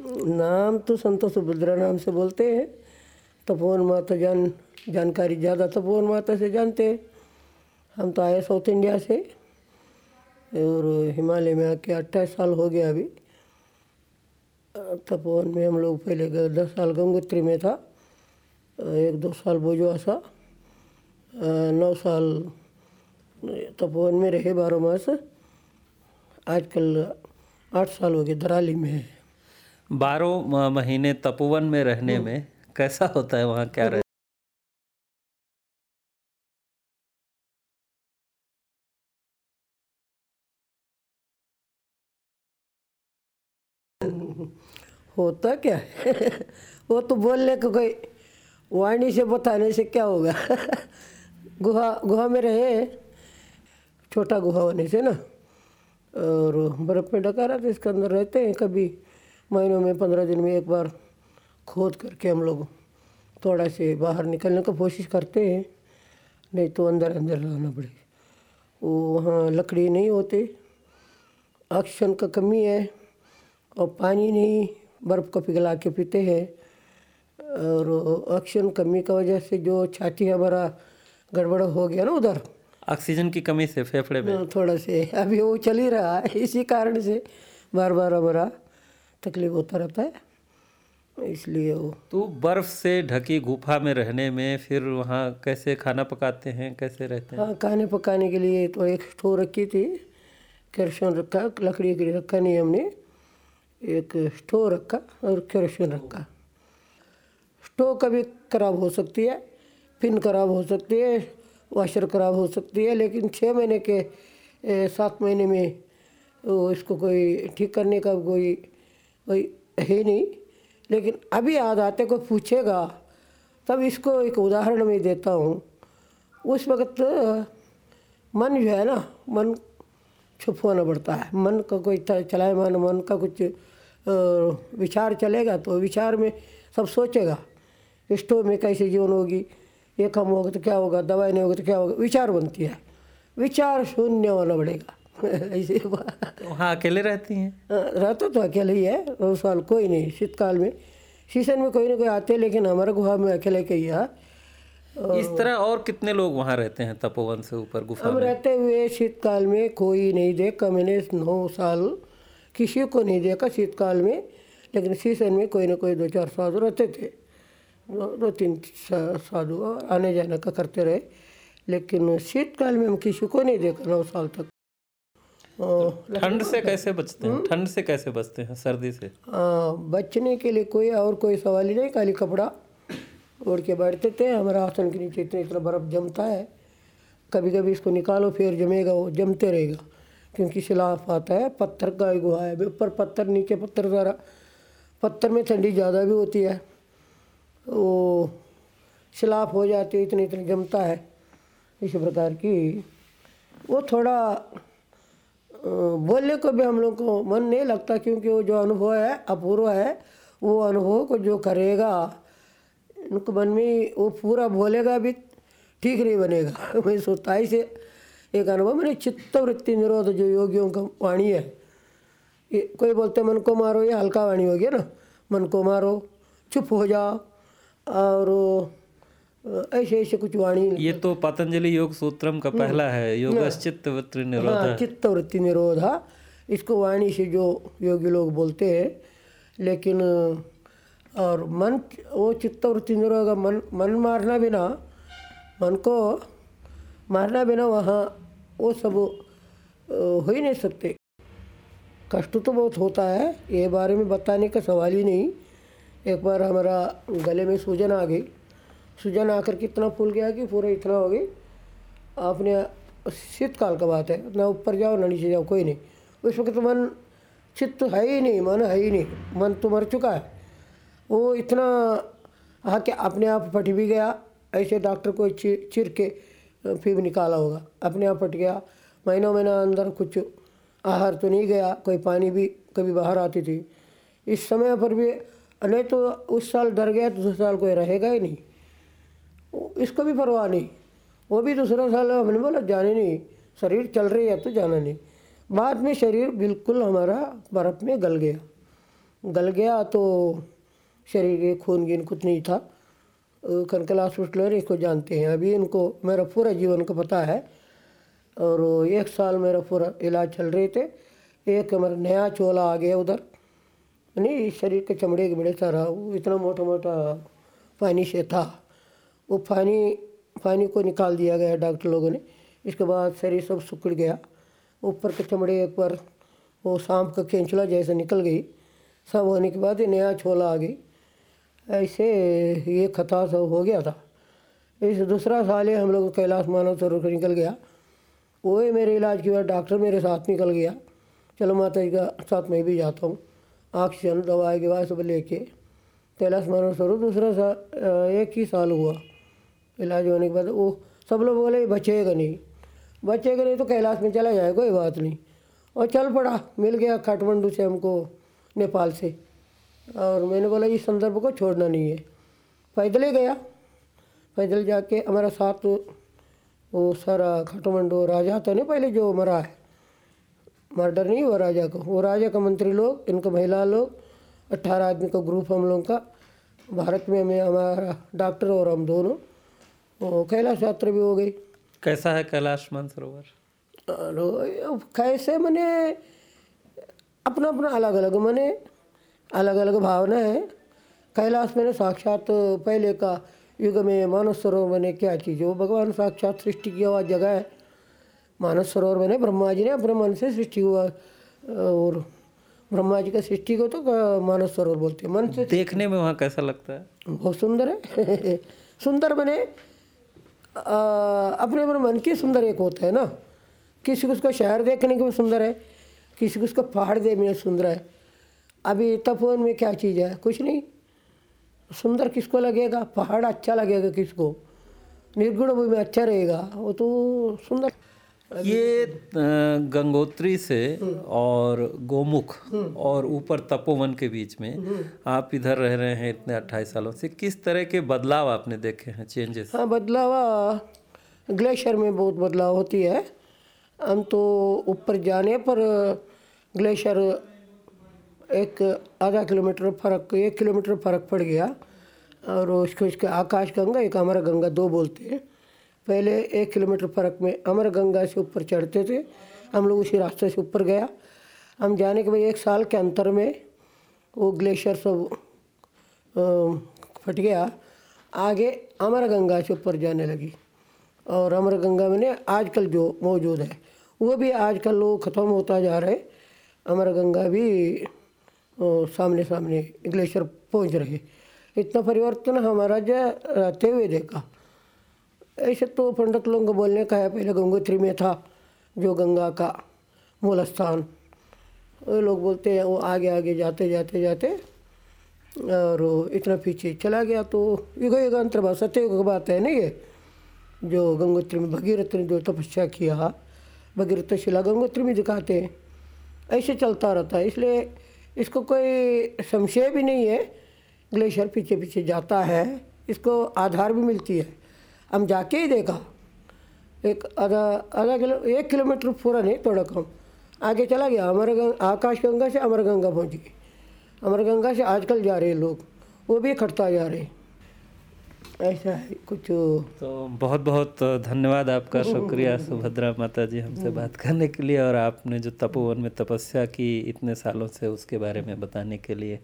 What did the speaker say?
नाम तो संत सुभद्रा नाम से बोलते हैं। तपोवन माता जान, जानकारी ज़्यादा तपोवन माता से जानते हैं। हम तो आए साउथ इंडिया से, और हिमालय में आके अट्ठाईस साल हो गया अभी। तपोवन में हम लोग पहले दस साल गंगोत्री में था, एक दो साल बोजवासा नौ साल तपोवन में रहे बारह मास। आजकल आठ साल हो गए दराली में है। बारह महीने तपोवन में रहने में कैसा होता है वहाँ क्या रहे होता क्या? वो तो बोलने को कोई वाणी से बताने से क्या होगा? गुहा गुहा में रहे छोटा गुहा होने से ना। और बर्फ़ में ढका रहता इसके अंदर रहते हैं कभी। महीनों में पंद्रह दिन में एक बार खोद करके हम लोग थोड़ा से बाहर निकलने का कोशिश करते हैं नहीं तो अंदर अंदर रहना पड़ेगा वो वहाँ लकड़ी नहीं होती ऑक्सीजन का कमी है और पानी नहीं बर्फ़ को पिघला के पीते हैं और ऑक्सीजन कमी की वजह से जो छाती हमारा गड़बड़ हो गया ना उधर। ऑक्सीजन की कमी से फेफड़े में। थोड़ा से। अभी वो चल ही रहा है इसी कारण से बार बार हमारा तकलीफ़ होता रहता है इसलिए वो। तो बर्फ़ से ढकी गुफा में रहने में फिर वहाँ कैसे खाना पकाते हैं कैसे रहते हैं? हाँ खाने पकाने के लिए तो एक स्टोव रखी थी केरोसिन रखा लकड़ी के लिए रखा नहीं हमने एक स्टोव रखा और केरोसिन रखा। स्टोव कभी ख़राब हो सकती है पिन ख़राब हो सकती है वाशर ख़राब हो सकती है लेकिन छः महीने के सात महीने में इसको कोई ठीक करने का कोई कोई है नहीं। लेकिन अभी याद आते कोई पूछेगा, तब इसको एक उदाहरण में देता हूँ। उस वक्त, मन जो है ना, मन छुप होना पड़ता है। मन का कोई चलायमान मन मन का कुछ विचार चलेगा तो विचार में सब सोचेगा। स्टोव में कैसे जीवन होगी, ये कम होगा तो क्या होगा, दवाई नहीं होगी तो क्या होगा, विचार बनती है। विचार शून्य होना पड़ेगा। ऐसे तो वहाँ अकेले रहती हैं? रहता तो अकेले ही है उस साल कोई नहीं शीतकाल में। सीज़न में कोई ना कोई आते लेकिन हमारे गुफा में अकेले के ही है। इस तरह और कितने लोग वहाँ रहते हैं तपोवन से ऊपर गुफा हम में? रहते हुए शीतकाल में कोई नहीं देखा मैंने नौ साल किसी को नहीं देखा शीतकाल में लेकिन सीज़न में कोई ना कोई दो चार साधु रहते थे। दो, दो तीन साधु आने जाने का करते रहे लेकिन शीतकाल में हम किसी को नहीं देखा नौ साल तक। ठंड से कैसे बचते हैं? ठंड से कैसे बचते हैं सर्दी से? हाँ बचने के लिए कोई और कोई सवाल ही नहीं खाली कपड़ा ओढ़ के बैठते थे। हमारा आसन के नीचे इतना इतना बर्फ़ जमता है कभी कभी इसको निकालो फिर जमेगा वो जमते रहेगा। क्योंकि शिलाफ आता है पत्थर का गुहा है। ऊपर पत्थर नीचे पत्थर सारा। पत्थर में ठंडी ज़्यादा भी होती है। वो शिलाफ हो जाती है इतने इतने जमता है। इस प्रकार की वो थोड़ा बोलने को भी हम लोग को मन नहीं लगता क्योंकि वो जो अनुभव है, अपूर्व है, वो अनुभव को जो करेगा उनको मन में वो पूरा बोलेगा भी ठीक नहीं बनेगा। मैं सोचता ऐसे एक अनुभव, मैंने चित्तवृत्ति निरोध जो योगियों का वाणी है, ये कोई बोलते मन को मारो, ये हल्का वाणी हो गया ना, मन को मारो, चुप हो जाओ, और ऐसे ऐसे कुछ वाणी ये तो पतंजलि योग सूत्रम का पहला है योग चित्त वृत्ति निरोध हाँ चित्त वृत्ति निरोधा। इसको वाणी से जो योगी लोग बोलते हैं लेकिन और मन वो चित्त वृत्ति निरोध मन मन मारना बिना मन को मारना बिना वहाँ वो सब हो ही नहीं सकते। कष्ट तो बहुत होता है ये बारे में बताने का सवाल ही नहीं। एक बार हमारा गले में सूजन आ गई। सूजन आकर कितना फूल गया कि पूरा इतना हो गई। आपने शीतकाल का बात है, ना ऊपर जाओ, ना नीचे जाओ, कोई नहीं। उस वक्त मन, चित्त है ही नहीं, मन है ही नहीं। मन तो मर चुका है। वो इतना आके अपने आप फट भी गया, ऐसे डॉक्टर को चिर के फिर निकाला होगा। अपने आप फट गया। महीनों महीना अंदर कुछ आहार तो नहीं गया, कोई पानी भी कभी बाहर आती थी। इस समय पर भी, नहीं तो उस साल डर गया तो दूसरे साल कोई रहेगा ही नहीं। इसको भी परवाह नहीं। वो भी दूसरा साल हमने बोला, जाने नहीं, शरीर चल रही है तो जाना नहीं। बाद में शरीर बिल्कुल हमारा बर्फ़ में गल गया। गल गया तो शरीर के खून गिन कुछ नहीं था। कनकल हॉस्पिटल इसको जानते हैं। अभी इनको, मेरा पूरा जीवन का पता है। और एक साल मेरा पूरा इलाज चल रहे थे। एक हमारा नया चोला आ गया उधर। नहीं, शरीर के चमड़े के बड़े सारा इतना मोटा मोटा पानी से था। वो पानी पानी को निकाल दिया गया डॉक्टर लोगों ने। इसके बाद शरीर सब सुकड़ गया। ऊपर के चमड़े एक बार वो शाम का खेंचला जैसे निकल गई। सब होने के बाद नया छोला आ गई। ऐसे ये खता सब हो गया था। इस दूसरा साल ही हम लोग कैलाश मानव सरोवर निकल गया। वही मेरे इलाज के बाद डॉक्टर मेरे साथ निकल गया। चलो माता जी का साथ मैं भी जाता हूँ। ऑक्सीजन, दवाई के बाद सब लेके। कैलाश मानव सरोवर दूसरा सा एक ही साल हुआ। इलाज होने के बाद वो सब लोग बोले बचेगा नहीं। बचेगा नहीं तो कैलाश में चला जाए, कोई बात नहीं। और चल पड़ा, मिल गया काठमांडू से हमको नेपाल से। और मैंने बोला, इस संदर्भ को छोड़ना नहीं है। पैदल ही गया। पैदल जाके हमारा साथ, वो सारा काठमांडू राजा था नहीं पहले जो मरा है। मर्डर नहीं हुआ राजा को। वो राजा का मंत्री लोग, इनका महिला लोग, अट्ठारह आदमी का ग्रुप हम लोगों का। भारत में मैं हमारा डॉक्टर और हम दोनों वो कैलाश यात्रा भी हो गई। कैसा है कैलाश मानसरोवर? कैसे मैंने अपना अपना अलग अलग मैंने अलग अलग भावना है। कैलाश मैंने साक्षात पहले का युग में मानस सरोवर मैंने क्या चीज़ वो भगवान साक्षात सृष्टि किया हुआ जगह है। मानस सरोवर मैंने ब्रह्मा जी ने अपने मन से सृष्टि हुआ। और ब्रह्मा जी का सृष्टि को तो मानस सरोवर बोलते हैं। मन से देखने में वहाँ कैसा लगता है? बहुत सुंदर है। सुंदर बने अपने अपने मन की सुंदर एक होता है ना। किसी को उसका शहर देखने के भी सुंदर है, किसी को उसका पहाड़ देखने में सुंदर है। अभी तपोवन में क्या चीज़ है? कुछ नहीं। सुंदर किसको लगेगा? पहाड़ अच्छा लगेगा किसको? निर्गुण भूमि अच्छा रहेगा। वो तो सुंदर। ये गंगोत्री से और गोमुख और ऊपर तपोवन के बीच में आप इधर रह रहे हैं इतने अट्ठाईस सालों से किस तरह के बदलाव आपने देखे हैं चेंजेस हाँ बदलाव ग्लेशियर में बहुत बदलाव होती है। हम तो ऊपर जाने पर ग्लेशियर एक आधा किलोमीटर फ़र्क एक किलोमीटर फ़र्क पड़ गया। और उसको इसके आकाश गंगा एक अमर गंगा दो बोलते हैं। पहले एक किलोमीटर फ़र्क में अमर गंगा से ऊपर चढ़ते थे। हम लोग उसी रास्ते से ऊपर गया। हम जाने के बाद एक साल के अंतर में वो ग्लेशियर सब फट गया। आगे अमर गंगा से ऊपर जाने लगी। और अमर गंगा में आजकल जो मौजूद है, वो भी आजकल लोग ख़त्म होता जा रहे अमर गंगा भी सामने सामने ग्लेशियर पहुँच रहे इतना परिवर्तन हमारा जो रहते हुए देखा। ऐसे तो पंडित लोगों को बोलने का है, पहले गंगोत्री में था, जो गंगा का मूल स्थान वो लोग बोलते हैं, वो आगे आगे जाते जाते जाते, और इतना पीछे चला गया तो युग युगांतर बात सत्ययुग की बात है, नहीं ये जो गंगोत्री में भगीरथ ने जो तपस्या किया, भगीरथ शिला गंगोत्री में दिखाते हैं। ऐसे चलता रहता है, इसलिए इसको कोई संशय भी नहीं है, ग्लेशियर पीछे पीछे जाता है, इसको आधार भी मिलती है। हम जाके ही देखा। एक आधा आधा किलो एक किलोमीटर पूरा नहीं थोड़ा कम। आगे चला गया अमर गंगा आकाश गंगा से अमर गंगा पहुँच गई अमर गंगा से आजकल जा रहे लोग वो भी खटता जा रहे ऐसा है कुछ। तो बहुत बहुत धन्यवाद आपका शुक्रिया सुभद्रा माता जी हमसे बात करने के लिए और आपने जो तपोवन में तपस्या की इतने सालों से उसके बारे में बताने के लिए।